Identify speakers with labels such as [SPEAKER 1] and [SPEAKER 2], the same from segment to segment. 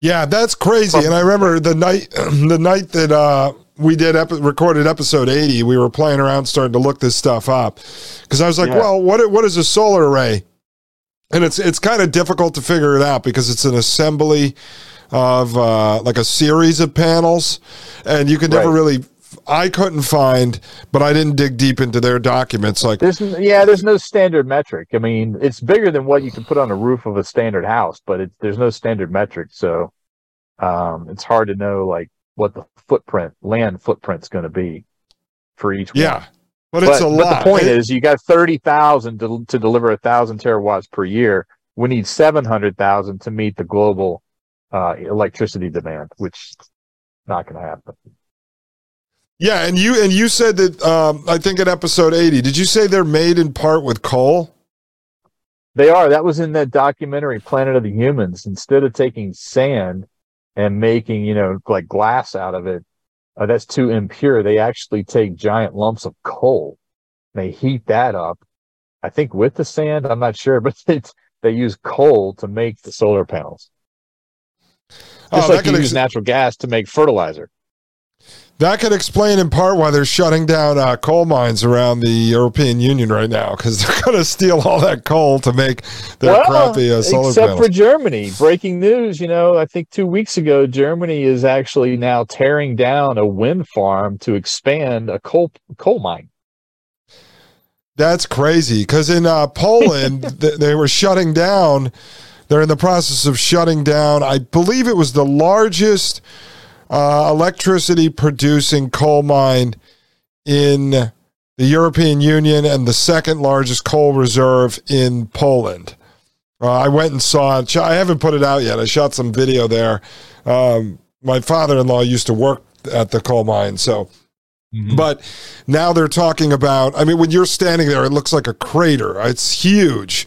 [SPEAKER 1] Yeah, that's crazy. And I remember the night the night that uh, we did epi- recorded episode 80, we were playing around starting to look this stuff up cuz I was like,
[SPEAKER 2] Yeah.
[SPEAKER 1] "Well, what what is a solar array?" And it's it's kind of difficult to figure it out because it's an assembly of uh, like a series of panels and you can never
[SPEAKER 2] Right.
[SPEAKER 1] really I couldn't find, but I didn't dig deep into their documents like
[SPEAKER 2] There's yeah, there's no standard metric. I mean, it's bigger than what you can put on a roof of a standard house, but it, there's no standard metric, so um, it's hard to know like what the footprint, land footprint's going to be for each. one.
[SPEAKER 1] yeah. But it's a
[SPEAKER 2] but
[SPEAKER 1] lot.
[SPEAKER 2] the point
[SPEAKER 1] It-
[SPEAKER 2] is, you got thirty thousand to to deliver a thousand terawatts per year. We need seven hundred thousand to meet the global uh, electricity demand, which not going to happen.
[SPEAKER 1] Yeah, and you and you said that um, I think in episode eighty, did you say they're made in part with coal?
[SPEAKER 2] They are. That was in that documentary, Planet of the Humans. Instead of taking sand and making, you know, like glass out of it, uh, that's too impure. They actually take giant lumps of coal. They heat that up. I think with the sand, I'm not sure, but it's, they use coal to make the solar panels.
[SPEAKER 1] Oh,
[SPEAKER 2] Just
[SPEAKER 1] that
[SPEAKER 2] like you
[SPEAKER 1] could
[SPEAKER 2] use natural gas to make fertilizer.
[SPEAKER 1] That could explain in part why they're shutting down uh, coal mines around the European Union right now because they're going to steal all that coal to make their crappy uh, solar
[SPEAKER 2] except
[SPEAKER 1] panels.
[SPEAKER 2] for Germany. Breaking news, you know, I think two weeks ago, Germany is actually now tearing down a wind farm to expand a coal coal mine.
[SPEAKER 1] That's crazy because in uh, Poland th- they were shutting down. They're in the process of shutting down. I believe it was the largest uh, electricity producing coal mine in the European Union and the second largest coal reserve in Poland. Uh, I went and saw it. I haven't put it out yet. I shot some video there. Um, my father in law used to work at the coal mine, so but now they're talking about. I mean, when you're standing there, it looks like a crater. It's huge,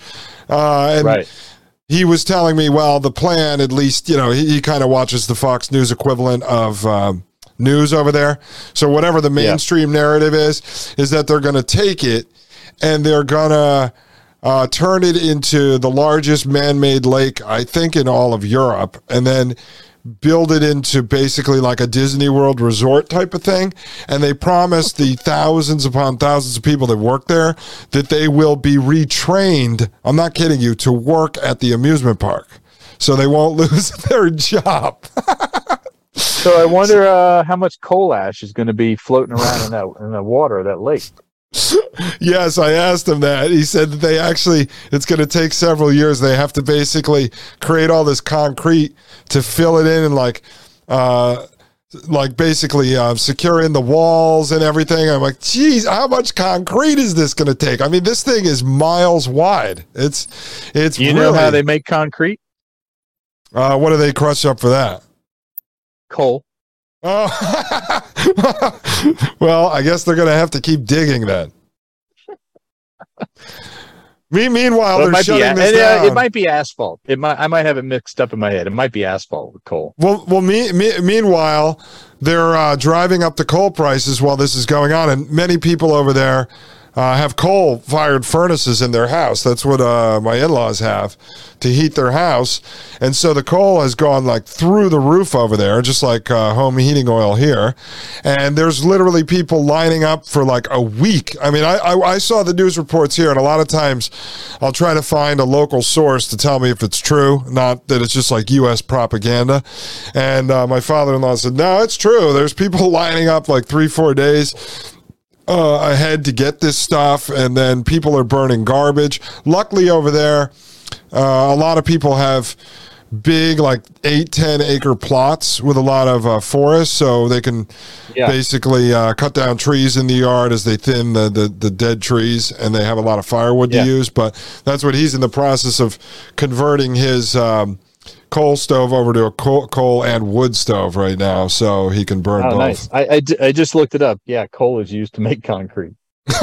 [SPEAKER 1] uh, and
[SPEAKER 2] right.
[SPEAKER 1] He was telling me, well, the plan, at least, you know, he, he kind of watches the Fox News equivalent of um, news over there. So whatever the mainstream narrative is, is that they're going to take it and they're going to uh, turn it into the largest man-made lake, I think, in all of Europe, and then build it into basically like a Disney World resort type of thing. And they promise the thousands upon thousands of people that work there that they will be retrained. I'm not kidding you to work at the amusement park. So they won't lose their job.
[SPEAKER 2] So I wonder uh, how much coal ash is going to be floating around in that in the water of that lake.
[SPEAKER 1] yes, I asked him that. He said that they actually, it's going to take several years. They have to basically create all this concrete to fill it in and like, uh, like basically uh, secure in the walls and everything. I'm like, geez, how much concrete is this going to take? I mean, this thing is miles wide. It's, it's
[SPEAKER 2] You
[SPEAKER 1] really,
[SPEAKER 2] know how they make concrete?
[SPEAKER 1] uh, what do they crush up for that?
[SPEAKER 2] Coal.
[SPEAKER 1] Oh, well, I guess they're going to have to keep digging then. Me, meanwhile,
[SPEAKER 2] Well, it
[SPEAKER 1] they're shutting
[SPEAKER 2] a-
[SPEAKER 1] this
[SPEAKER 2] and, uh, it might be asphalt. It might. I might have it mixed up in my head. It might be asphalt with coal.
[SPEAKER 1] Well, well. Me, me, meanwhile, they're uh, driving up the coal prices while this is going on, and many people over there uh, have coal-fired furnaces in their house. That's what uh, my in-laws have to heat their house, and so the coal has gone like through the roof over there, just like uh, home heating oil here. And there's literally people lining up for like a week. I mean, I, I, I saw the news reports here, and a lot of times I'll try to find a local source to tell me if it's true, not that it's just like U.S. propaganda. And uh, my father-in-law said, "No, it's true. There's people lining up like three, four days." Uh, ahead to get this stuff, and then people are burning garbage. Luckily, over there, uh, a lot of people have big, like eight, 10 acre plots with a lot of uh, forest, so they can
[SPEAKER 2] Yeah.
[SPEAKER 1] basically uh, cut down trees in the yard as they thin the, the, the dead trees, and they have a lot of firewood
[SPEAKER 2] Yeah.
[SPEAKER 1] to use. But that's what he's in the process of converting his. Um, Coal stove over to a coal, coal and wood stove right now, so he can burn
[SPEAKER 2] Oh,
[SPEAKER 1] both.
[SPEAKER 2] nice. I just looked it up. Yeah, coal is used to make concrete.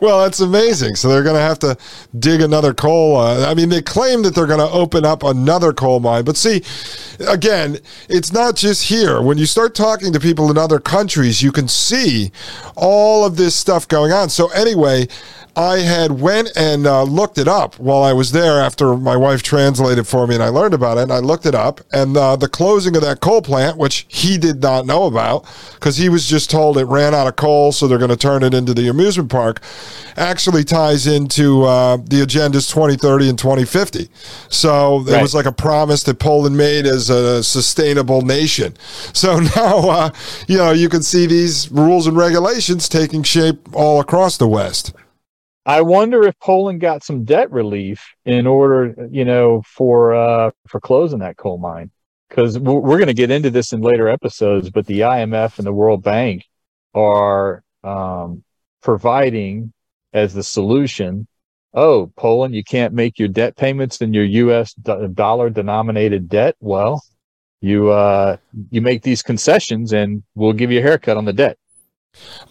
[SPEAKER 1] well, that's amazing. So they're going to have to dig another coal. Uh, I mean, they claim that they're going to open up another coal mine. But see, again, it's not just here. When you start talking to people in other countries, you can see all of this stuff going on. So, anyway, I had went and uh, looked it up while I was there after my wife translated for me and I learned about it. And I looked it up, and uh, the closing of that coal plant, which he did not know about because he was just told it ran out of coal, so they're going to turn it into the amusement park, actually ties into uh, the agendas 2030 and 2050. So it
[SPEAKER 2] Right.
[SPEAKER 1] was like a promise that Poland made as a sustainable nation. So now, uh, you know, you can see these rules and regulations taking shape all across the West.
[SPEAKER 2] I wonder if Poland got some debt relief in order, you know, for uh, for closing that coal mine. Because we're, going to get into this in later episodes, but the IMF and the World Bank are um, providing as the solution. Oh, Poland, you can't make your debt payments in your U.S. do- dollar denominated debt. Well, you uh, you make these concessions, and we'll give you a haircut on the debt.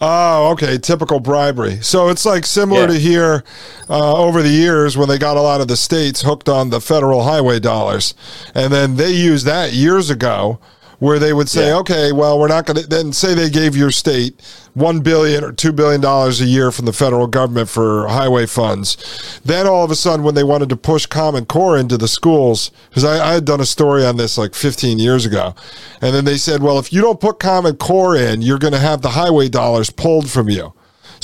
[SPEAKER 1] Oh, okay. Typical bribery. So it's like similar
[SPEAKER 2] Yeah.
[SPEAKER 1] to here uh, over the years when they got a lot of the states hooked on the federal highway dollars. And then they used that years ago where they would say,
[SPEAKER 2] Yeah.
[SPEAKER 1] okay, well, we're not going to then say they gave your state one billion or two billion dollars a year from the federal government for highway funds. Then all of a sudden, when they wanted to push Common Core into the schools, because I, I had done a story on this like 15 years ago, and then they said, well, if you don't put Common Core in, you're going to have the highway dollars pulled from you.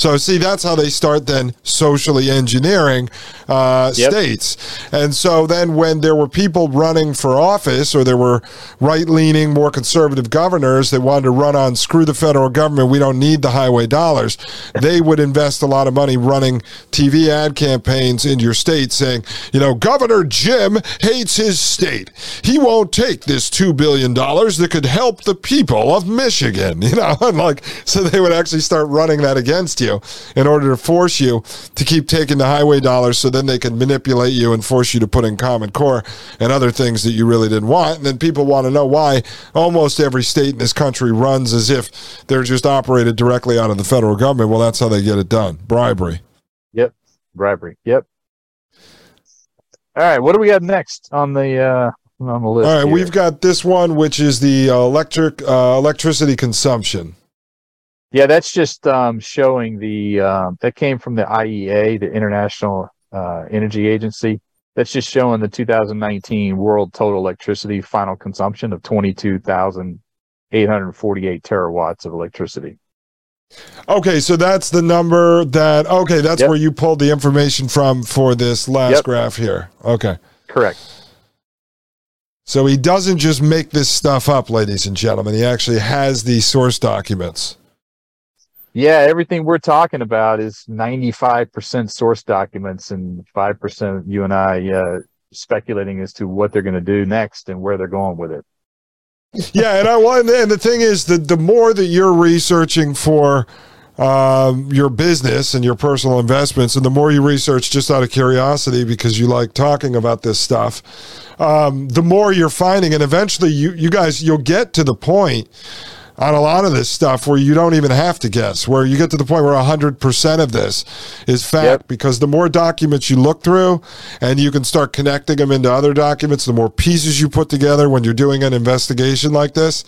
[SPEAKER 1] So see, that's how they start then socially engineering uh,
[SPEAKER 2] Yep.
[SPEAKER 1] states. And so then when there were people running for office or there were right-leaning, more conservative governors that wanted to run on screw the federal government, we don't need the highway dollars, they would invest a lot of money running TV ad campaigns in your state saying, you know, Governor Jim hates his state. He won't take this $2 billion that could help the people of Michigan, you know, and like, so they would actually start running that against you in order to force you to keep taking the highway dollars so then they can manipulate you and force you to put in Common Core and other things that you really didn't want. And then people want to know why almost every state in this country runs as if they're just operated directly out of the federal government. Well, that's how they get it done bribery.
[SPEAKER 2] Yep. Bribery. Yep. All right. What do we have next on the uh on the list?
[SPEAKER 1] All right,
[SPEAKER 2] here?
[SPEAKER 1] we've got this one, which is the uh, electric uh, electricity consumption.
[SPEAKER 2] Yeah, that's just um showing the um that came from the IEA, the International uh Energy Agency. That's just showing the 2019 world total electricity final consumption of 22,848 terawatts of electricity.
[SPEAKER 1] Okay, so that's the number that. Okay, that's
[SPEAKER 2] Yep.
[SPEAKER 1] where you pulled the information from for this last
[SPEAKER 2] Yep.
[SPEAKER 1] graph here. Okay,
[SPEAKER 2] Correct.
[SPEAKER 1] so he doesn't just make this stuff up, ladies and gentlemen. He actually has these source documents.
[SPEAKER 2] Yeah, everything we're talking about is 95% source documents and 5% you and I uh, speculating as to what they're going to do next and where they're going with it.
[SPEAKER 1] yeah, and I want, and the thing is that the more that you're researching for um, your business and your personal investments, and the more you research just out of curiosity because you like talking about this stuff, um, the more you're finding, and eventually you you guys you'll get to the point on a lot of this stuff where you don't even have to guess, where you get to the point where 100% of this is fact
[SPEAKER 2] Yep.
[SPEAKER 1] because the more documents you look through and you can start connecting them into other documents, the more pieces you put together when you're doing an investigation like this,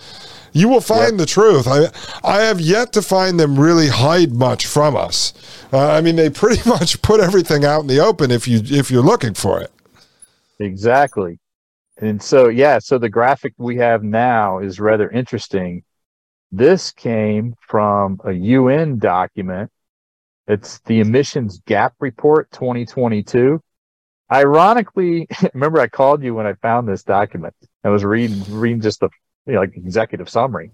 [SPEAKER 1] you will find the truth. I, I have yet to find them really hide much from us. Uh, I mean, they pretty much put everything out in the open if you if you're looking for it.
[SPEAKER 2] Exactly. And so, yeah, so the graphic we have now is rather interesting. This came from a UN document. It's the Emissions Gap Report 2022. Ironically, remember I called you when I found this document. I was reading reading just the you know, like executive summary.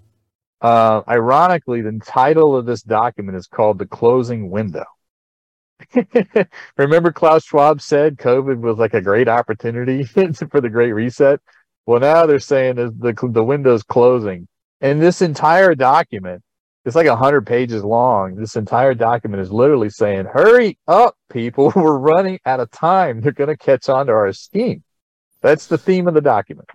[SPEAKER 2] Uh, ironically, the title of this document is called "The Closing Window." Remember, Klaus Schwab said COVID was like a great opportunity for the Great Reset. Well, now they're saying the the window's closing, and this entire document, it's like hundred pages long. This entire document is literally saying, "Hurry up, people! We're running out of time. They're going to catch on to our scheme." That's the theme of the document.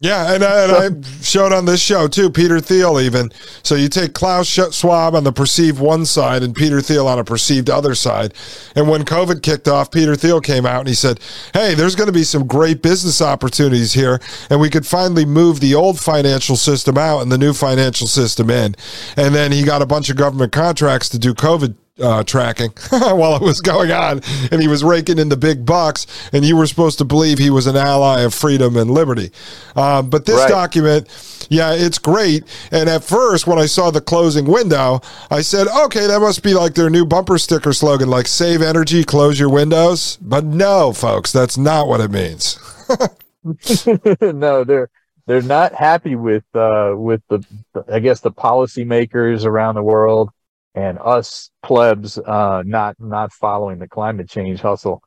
[SPEAKER 1] Yeah, and, I- and I showed on this show too, Peter Thiel even. So you take Klaus Schwab on the perceived one side and Peter Thiel on a perceived other side. And when COVID kicked off, Peter Thiel came out and he said, Hey, there's going to be some great business opportunities here. And we could finally move the old financial system out and the new financial system in. And then he got a bunch of government contracts to do COVID uh, tracking while it was going on, and he was raking in the big bucks, and you were supposed to believe he was an ally of freedom and liberty. Um, but this
[SPEAKER 2] Right.
[SPEAKER 1] document, yeah, it's great. And at first, when I saw the closing window, I said, okay, that must be like their new bumper sticker slogan, like "Save energy, close your windows." But no, folks, that's not what it means.
[SPEAKER 2] no, they're they're not happy with uh, with the I guess the policymakers around the world and us plebs uh, not not following the climate change hustle.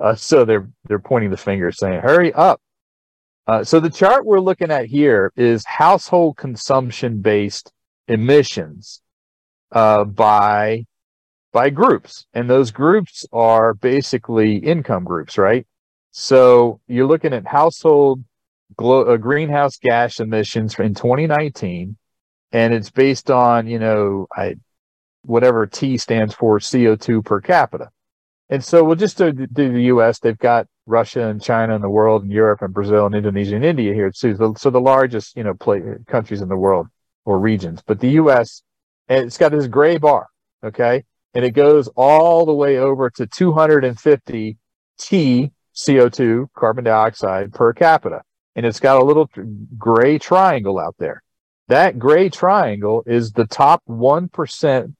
[SPEAKER 2] Uh, so they're they're pointing the finger, saying, "Hurry up!" Uh, so the chart we're looking at here is household consumption based emissions uh, by by groups, and those groups are basically income groups, right? So you're looking at household glo- uh, greenhouse gas emissions in 2019, and it's based on you know I, whatever T stands for CO2 per capita. And so we'll just do, do the U.S. They've got Russia and China and the world and Europe and Brazil and Indonesia and India here too. So, so the largest you know play, countries in the world or regions. But the U.S. it's got this gray bar, okay, and it goes all the way over to 250 T CO2 carbon dioxide per capita, and it's got a little gray triangle out there. That gray triangle is the top one percent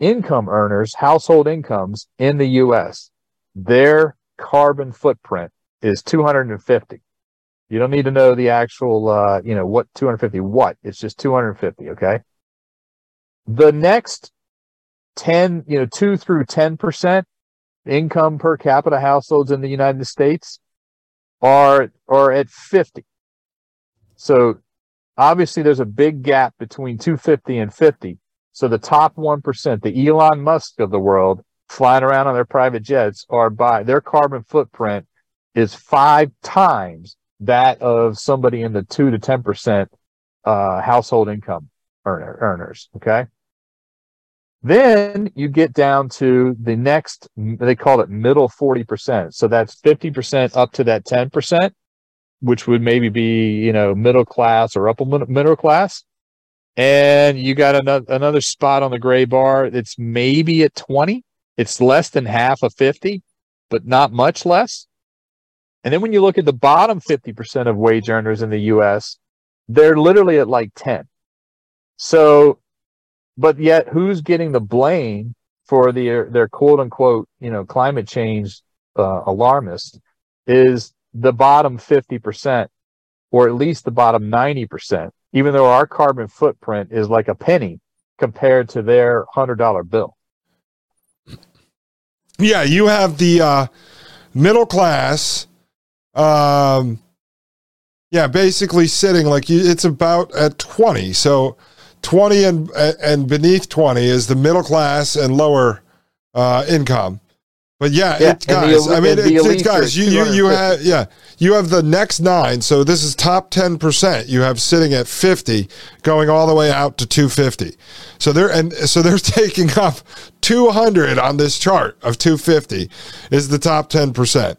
[SPEAKER 2] income earners, household incomes in the U.S. Their carbon footprint is 250. You don't need to know the actual, uh, you know, what 250 what. It's just 250. Okay. The next 10, you know, two through 10 percent income per capita households in the United States are are at 50. So obviously there's a big gap between 250 and 50. So the top 1%, the Elon Musk of the world flying around on their private jets are by their carbon footprint is five times that of somebody in the 2 to 10% uh, household income earner, earners, okay? Then you get down to the next, they call it middle 40%. So that's 50% up to that 10%, which would maybe be, you know, middle class or upper middle class. And you got another, another spot on the gray bar. It's maybe at 20. It's less than half of 50, but not much less. And then when you look at the bottom 50% of wage earners in the US, they're literally at like 10. So but yet who's getting the blame for the their quote unquote you know climate change uh, alarmist is the bottom 50% or at least the bottom 90% even though our carbon footprint is like a penny compared to their $100 bill
[SPEAKER 1] Yeah, you have the uh, middle class. Um, yeah, basically sitting like you, it's about at twenty. So twenty and and beneath twenty is the middle class and lower uh, income. But yeah,
[SPEAKER 2] Yeah,
[SPEAKER 1] it,
[SPEAKER 2] and the
[SPEAKER 1] guys. I mean,
[SPEAKER 2] the
[SPEAKER 1] it's, it's
[SPEAKER 2] elites are
[SPEAKER 1] guys. You you you have yeah. You have the next nine. So this is top ten percent. You have sitting at fifty, going all the way out to two fifty. So they're and so they're taking up two hundred on this chart of two fifty is the top ten percent.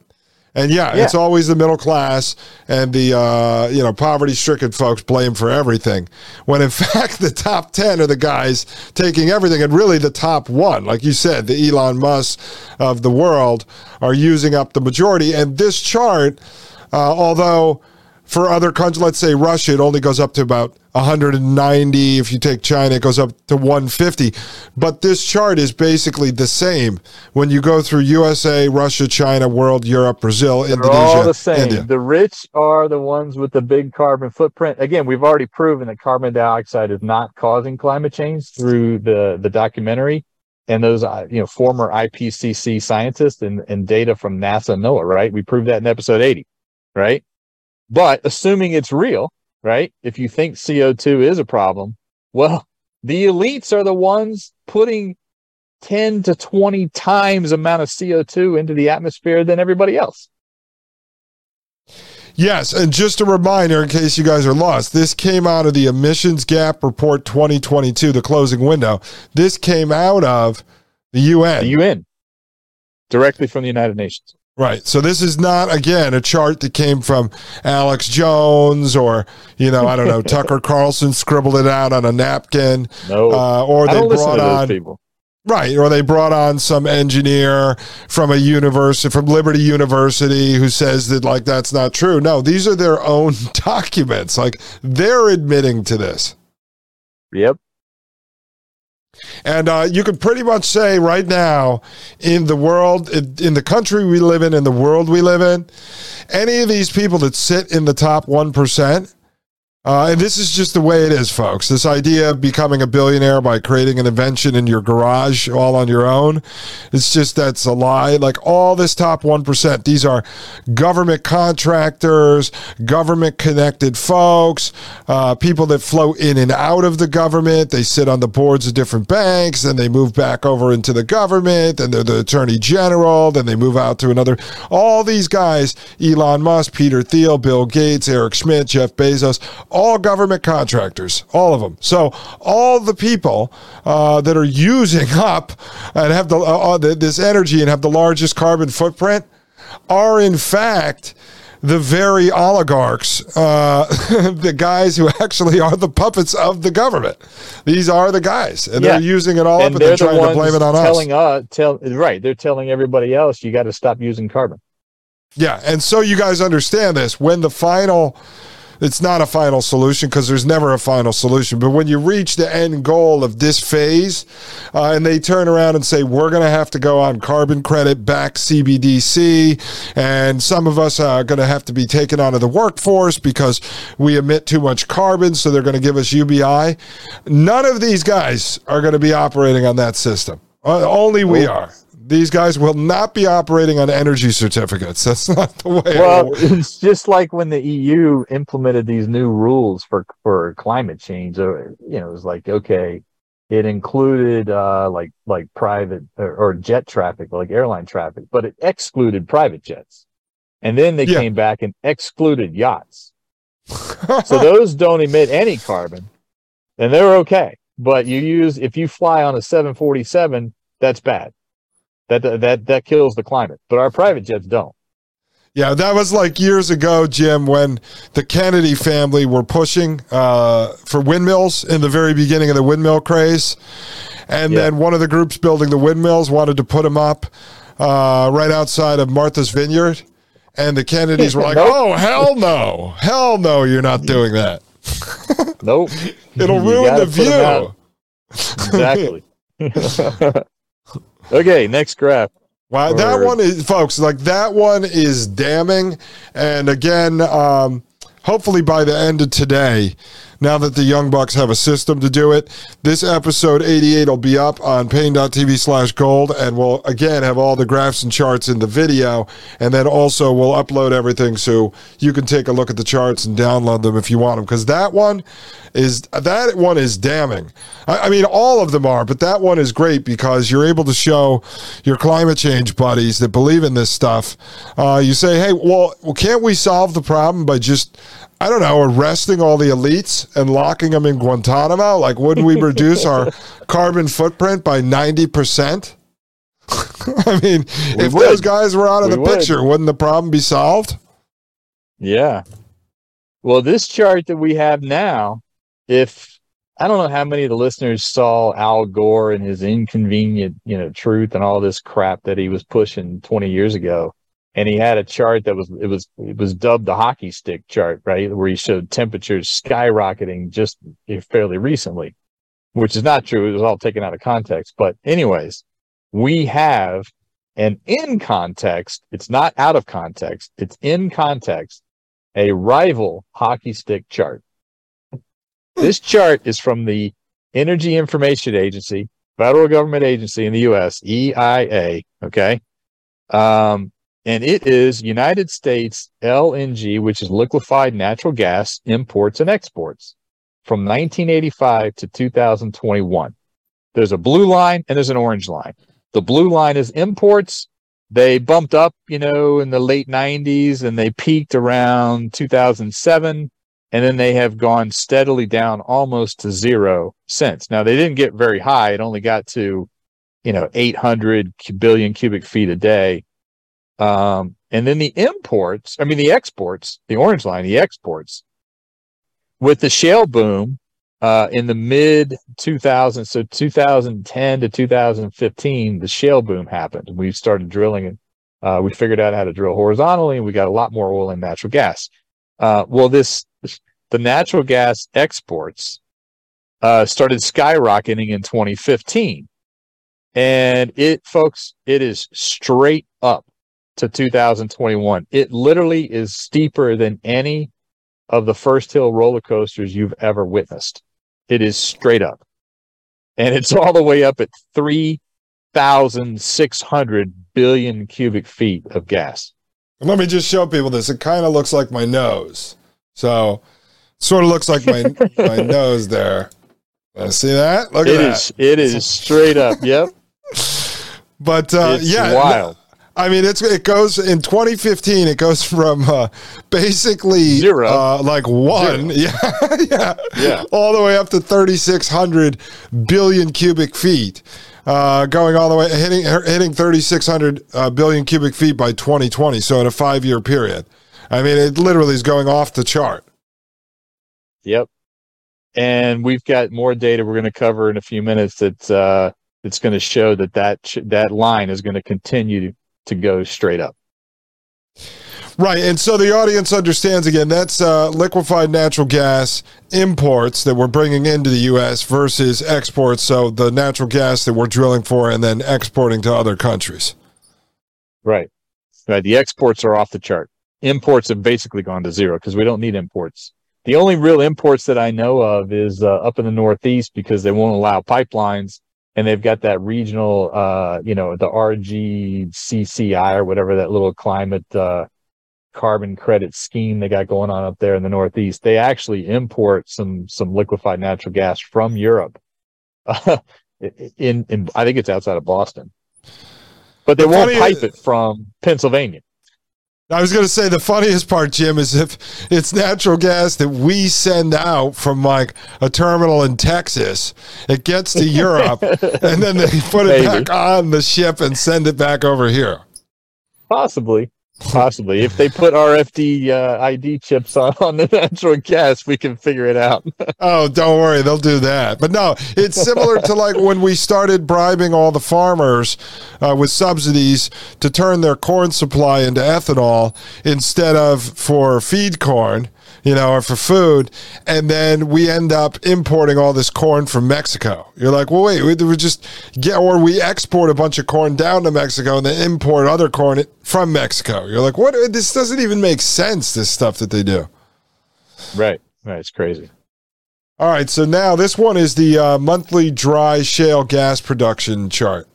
[SPEAKER 1] And yeah,
[SPEAKER 2] Yeah.
[SPEAKER 1] it's always the middle class and the uh, you know poverty stricken folks blame for everything. When in fact the top ten are the guys taking everything, and really the top one, like you said, the Elon Musk of the world are using up the majority. And this chart, uh, although for other countries, let's say Russia, it only goes up to about 190. If you take China, it goes up to 150. But this chart is basically the same when you go through USA, Russia, China, world, Europe, Brazil,
[SPEAKER 2] they're
[SPEAKER 1] Indonesia,
[SPEAKER 2] all the same
[SPEAKER 1] India.
[SPEAKER 2] the rich are the ones with the big carbon footprint again we've already proven that carbon dioxide is not causing climate change through the the documentary and those uh, you know former IPCC scientists and, and data from NASA and NOAA, right? We proved that in episode 80, right? But assuming it's real, right? If you think CO2 is a problem, well, the elites are the ones putting 10 to 20 times amount of CO2 into the atmosphere than everybody else.
[SPEAKER 1] Yes, and just a reminder in case you guys are lost, this came out of the Emissions Gap Report 2022, the closing window. This came out of the UN.
[SPEAKER 2] The UN, directly from the United Nations.
[SPEAKER 1] Right. So this is not again a chart that came from Alex Jones or you know I don't know Tucker Carlson scribbled it out on a napkin
[SPEAKER 2] No,
[SPEAKER 1] uh, or they brought on
[SPEAKER 2] people.
[SPEAKER 1] Right, or they brought on some engineer from a university, from Liberty University, who says that like that's not true. No, these are their own documents. Like they're admitting to this.
[SPEAKER 2] Yep.
[SPEAKER 1] And uh, you can pretty much say right now, in the world, in the country we live in, in the world we live in, any of these people that sit in the top 1%, uh, and this is just the way it is, folks. This idea of becoming a billionaire by creating an invention in your garage all on your own, it's just that's a lie. Like all this top 1%, these are government contractors, government connected folks, uh, people that flow in and out of the government. They sit on the boards of different banks, then they move back over into the government, then they're the attorney general, then they move out to another. All these guys Elon Musk, Peter Thiel, Bill Gates, Eric Schmidt, Jeff Bezos all government contractors, all of them. So all the people uh, that are using up and have the, uh, uh this energy and have the largest carbon footprint are in fact the very oligarchs, uh, the guys who actually are the puppets of the government. These are the guys, and yeah. they're using it all and up, and they're, they're trying the to blame it on
[SPEAKER 2] telling,
[SPEAKER 1] us.
[SPEAKER 2] Uh, tell, right, they're telling everybody else you got to stop using carbon.
[SPEAKER 1] Yeah, and so you guys understand this when the final it's not a final solution because there's never a final solution. But when you reach the end goal of this phase, uh, and they turn around and say we're going to have to go on carbon credit back CBDC, and some of us are going to have to be taken out of the workforce because we emit too much carbon, so they're going to give us UBI. None of these guys are going to be operating on that system. Uh, only we are these guys will not be operating on energy certificates. That's not the way.
[SPEAKER 2] Well, it it's just like when the EU implemented these new rules for for climate change. You know, it was like okay, it included uh, like like private or, or, jet traffic, like airline traffic, but it excluded private jets. And then they yeah. came back and excluded yachts. so those don't emit any carbon, and they're okay. But you use if you fly on a 747, that's bad that that that kills the climate. But our private jets don't.
[SPEAKER 1] Yeah, that was like years ago, Jim, when the Kennedy family were pushing uh, for windmills in the very beginning of the windmill craze. And yeah. then one of the groups building the windmills wanted to put them up uh, right outside of Martha's Vineyard. And the Kennedys were like, nope. oh, hell no. Hell no, you're not doing that.
[SPEAKER 2] nope.
[SPEAKER 1] It'll ruin the view.
[SPEAKER 2] Exactly. Okay, next graph.
[SPEAKER 1] Wow, that one is, folks, like that one is damning. And again, um, hopefully by the end of today, now that the Young Bucks have a system to do it. This episode 88 will be up on Paine.TV slash gold, and we'll again have all the graphs and charts in the video. And then also we'll upload everything so you can take a look at the charts and download them if you want them. Because that one is that one is damning. I, I mean, all of them are, but that one is great because you're able to show your climate change buddies that believe in this stuff. Uh, you say, hey, well, well, can't we solve the problem by just I don't know, arresting all the elites and locking them in Guantanamo? Like, wouldn't we reduce our carbon footprint by 90%? I mean, we if would. those guys were out of we the would. picture, wouldn't the problem be solved?
[SPEAKER 2] Yeah. Well, this chart that we have now, if I don't know how many of the listeners saw Al Gore and his inconvenient, you know, truth and all this crap that he was pushing 20 years ago and he had a chart that was it was it was dubbed the hockey stick chart, right, where he showed temperatures skyrocketing just fairly recently, which is not true. It was all taken out of context. But anyways, we have an in context. It's not out of context. It's in context. A rival hockey stick chart. This chart is from the Energy Information Agency, federal government agency in the U.S., EIA. Okay. Um, and it is United States LNG, which is liquefied natural gas imports and exports from 1985 to 2021. There's a blue line and there's an orange line. The blue line is imports. They bumped up, you know, in the late 90s and they peaked around 2007. And then they have gone steadily down almost to zero since. Now, they didn't get very high. It only got to, you know, 800 billion cubic feet a day um, and then the imports, I mean, the exports, the orange line, the exports, with the shale boom uh, in the mid 2000s, so 2010 to 2015, the shale boom happened. We started drilling it. Uh, we figured out how to drill horizontally, and we got a lot more oil and natural gas. Uh, well, this the natural gas exports uh, started skyrocketing in 2015, and it, folks, it is straight up to 2021. It literally is steeper than any of the first hill roller coasters you've ever witnessed. It is straight up. And it's all the way up at 3,600 billion cubic feet of gas.
[SPEAKER 1] Let me just show people this. It kind of looks like my nose. So, sort of looks like my my nose there. Uh, see that? Look at
[SPEAKER 2] It
[SPEAKER 1] that.
[SPEAKER 2] is. It is straight up. Yep.
[SPEAKER 1] But uh,
[SPEAKER 2] It's
[SPEAKER 1] yeah,
[SPEAKER 2] wild.
[SPEAKER 1] I mean, it's it goes in 2015. It goes from uh, basically
[SPEAKER 2] Zero.
[SPEAKER 1] uh, like one, yeah, yeah,
[SPEAKER 2] Yeah.
[SPEAKER 1] all the way up to 3,600 billion cubic feet, uh, going all the way hitting hitting 3,600 uh, billion cubic feet by 2020. So in a five year period, I mean, it literally is going off the chart.
[SPEAKER 2] Yep. And we've got more data we're going to cover in a few minutes that uh, it's going to show that that sh- that line is going to continue to go straight up.
[SPEAKER 1] Right. And so the audience understands again that's uh, liquefied natural gas imports that we're bringing into the U.S. versus exports. So the natural gas that we're drilling for and then exporting to other countries.
[SPEAKER 2] Right. Right. The exports are off the chart. Imports have basically gone to zero because we don't need imports. The only real imports that I know of is uh, up in the Northeast because they won't allow pipelines and they've got that regional, uh, you know, the RGCCI or whatever that little climate uh, carbon credit scheme they got going on up there in the Northeast. They actually import some some liquefied natural gas from Europe. in, in I think it's outside of Boston, but they
[SPEAKER 1] The
[SPEAKER 2] won't pipe it from Pennsylvania.
[SPEAKER 1] I was going to say the funniest part, Jim, is if it's natural gas that we send out from like a terminal in Texas, it gets to Europe, and then they put it
[SPEAKER 2] Maybe.
[SPEAKER 1] back on the ship and send it back over here.
[SPEAKER 2] Possibly. Possibly. if they put RFD uh, ID chips on, on the natural gas, we can figure it out.
[SPEAKER 1] Oh, don't worry, they'll do that. But no, it's similar to like when we started bribing all the farmers uh, with subsidies to turn their corn supply into ethanol instead of for feed corn, you know, or for food, and then we end up importing all this corn from Mexico. You're like, well, wait, we, we just get, or we export a bunch of corn down to Mexico and then import other corn from Mexico. You're like, what? This doesn't even make sense. This stuff that they do.
[SPEAKER 2] right. Right. It's crazy.
[SPEAKER 1] All right, so now this one is the uh, monthly dry shale gas production chart.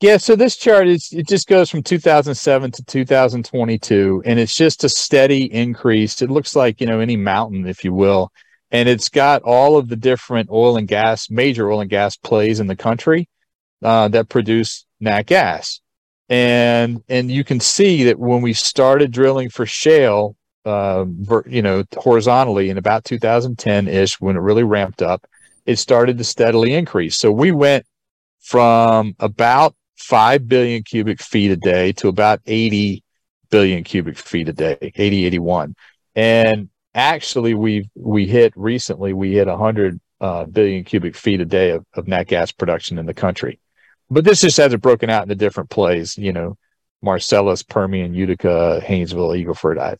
[SPEAKER 2] Yeah, so this chart is it just goes from 2007 to 2022 and it's just a steady increase. It looks like, you know, any mountain if you will. And it's got all of the different oil and gas, major oil and gas plays in the country uh, that produce nat gas. And and you can see that when we started drilling for shale uh, you know, horizontally in about 2010 ish, when it really ramped up, it started to steadily increase. So we went from about 5 billion cubic feet a day to about 80 billion cubic feet a day, 80, 81. And actually, we we hit recently, we hit 100 uh, billion cubic feet a day of, of nat gas production in the country. But this just has it broken out into different plays, you know, Marcellus, Permian, Utica, Haynesville, Eagle Ford. I,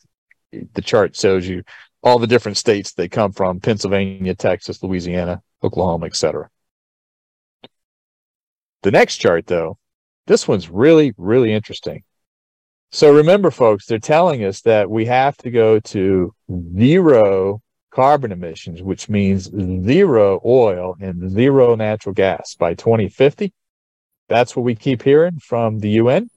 [SPEAKER 2] the chart shows you all the different states they come from Pennsylvania, Texas, Louisiana, Oklahoma, etc. The next chart, though, this one's really, really interesting. So remember, folks, they're telling us that we have to go to zero carbon emissions, which means zero oil and zero natural gas by 2050. That's what we keep hearing from the UN.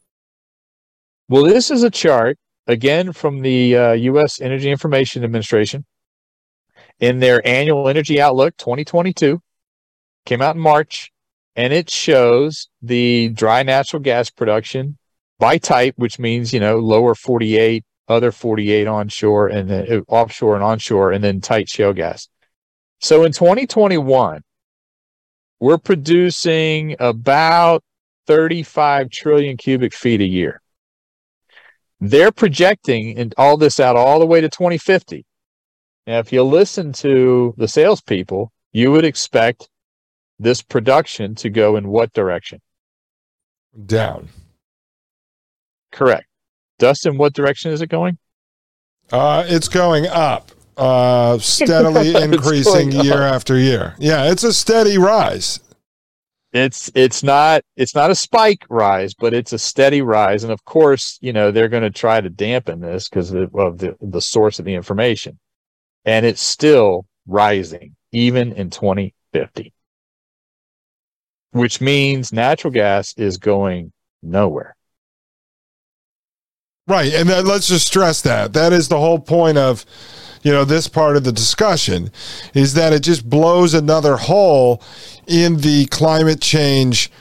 [SPEAKER 2] Well, this is a chart again from the uh, U.S. Energy Information Administration in their annual Energy Outlook 2022. Came out in March, and it shows the dry natural gas production by type, which means you know lower 48, other 48 onshore, and then uh, offshore and onshore, and then tight shale gas. So in 2021, we're producing about 35 trillion cubic feet a year they're projecting and all this out all the way to 2050 Now, if you listen to the salespeople, you would expect this production to go in what direction?
[SPEAKER 1] Down.
[SPEAKER 2] Correct. Dustin, what direction is it going?
[SPEAKER 1] Uh, it's going up, uh, steadily increasing year
[SPEAKER 2] up.
[SPEAKER 1] after year. Yeah, it's a steady rise.
[SPEAKER 2] It's it's not it's not a spike rise, but it's a steady rise. And of course, you know they're going to try to dampen this because of the the source of the information, and it's still rising even in 2050, which means natural gas is going nowhere.
[SPEAKER 1] Right. And let's just stress that. That is the whole point of, you know, this part of the discussion is that it just blows another hole in the climate change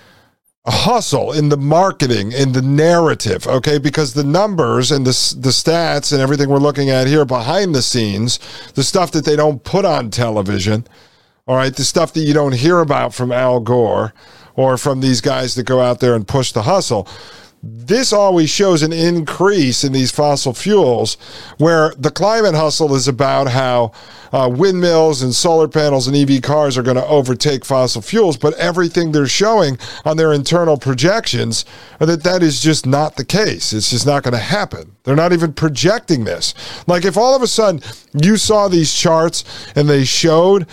[SPEAKER 1] hustle in the marketing in the narrative okay because the numbers and the the stats and everything we're looking at here behind the scenes the stuff that they don't put on television all right the stuff that you don't hear about from Al Gore or from these guys that go out there and push the hustle this always shows an increase in these fossil fuels, where the climate hustle is about how uh, windmills and solar panels and EV cars are going to overtake fossil fuels. But everything they're showing on their internal projections are that that is just not the case. It's just not going to happen. They're not even projecting this. Like if all of a sudden you saw these charts and they showed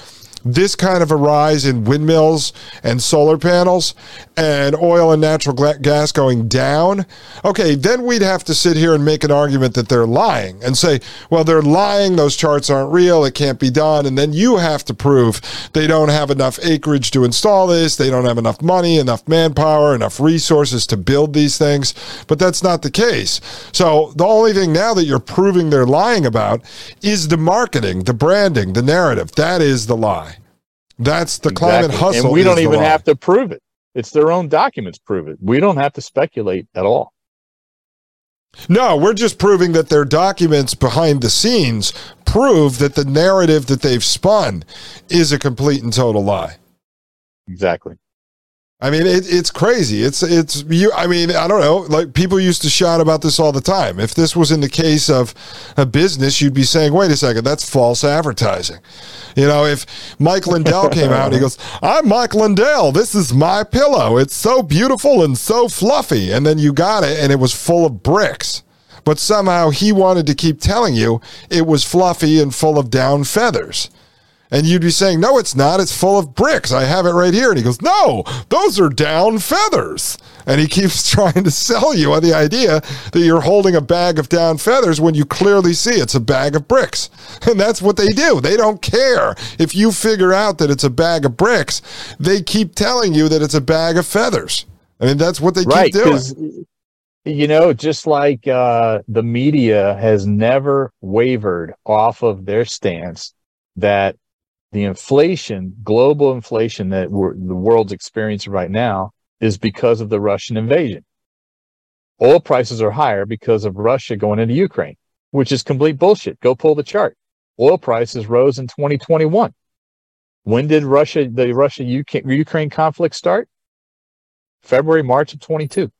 [SPEAKER 1] this kind of a rise in windmills and solar panels and oil and natural gas going down, okay, then we'd have to sit here and make an argument that they're lying and say, well, they're lying. Those charts aren't real. It can't be done. And then you have to prove they don't have enough acreage to install this. They don't have enough money, enough manpower, enough resources to build these things. But that's not the case. So the only thing now that you're proving they're lying about is the marketing, the branding, the narrative. That is the lie. That's the climate hustle.
[SPEAKER 2] and we don't even have to prove it. It's their own documents prove it. We don't have to speculate at all.
[SPEAKER 1] No, we're just proving that their documents behind the scenes prove that the narrative that they've spun is a complete and total lie.
[SPEAKER 2] Exactly.
[SPEAKER 1] I mean, it, it's crazy. It's it's you. I mean, I don't know. Like people used to shout about this all the time. If this was in the case of a business, you'd be saying, "Wait a second, that's false advertising." You know, if Mike Lindell came out and he goes, "I'm Mike Lindell. This is my pillow. It's so beautiful and so fluffy," and then you got it, and it was full of bricks. But somehow he wanted to keep telling you it was fluffy and full of down feathers. And you'd be saying, No, it's not. It's full of bricks. I have it right here. And he goes, No, those are down feathers. And he keeps trying to sell you on the idea that you're holding a bag of down feathers when you clearly see it's a bag of bricks. And that's what they do. They don't care if you figure out that it's a bag of bricks, they keep telling you that it's a bag of feathers. I mean, that's what they
[SPEAKER 2] right.
[SPEAKER 1] keep doing.
[SPEAKER 2] You know, just like uh, the media has never wavered off of their stance that the inflation, global inflation that the world's experiencing right now is because of the Russian invasion. Oil prices are higher because of Russia going into Ukraine, which is complete bullshit. Go pull the chart. Oil prices rose in 2021. When did Russia, the Russia Ukraine conflict start? February, March of 22.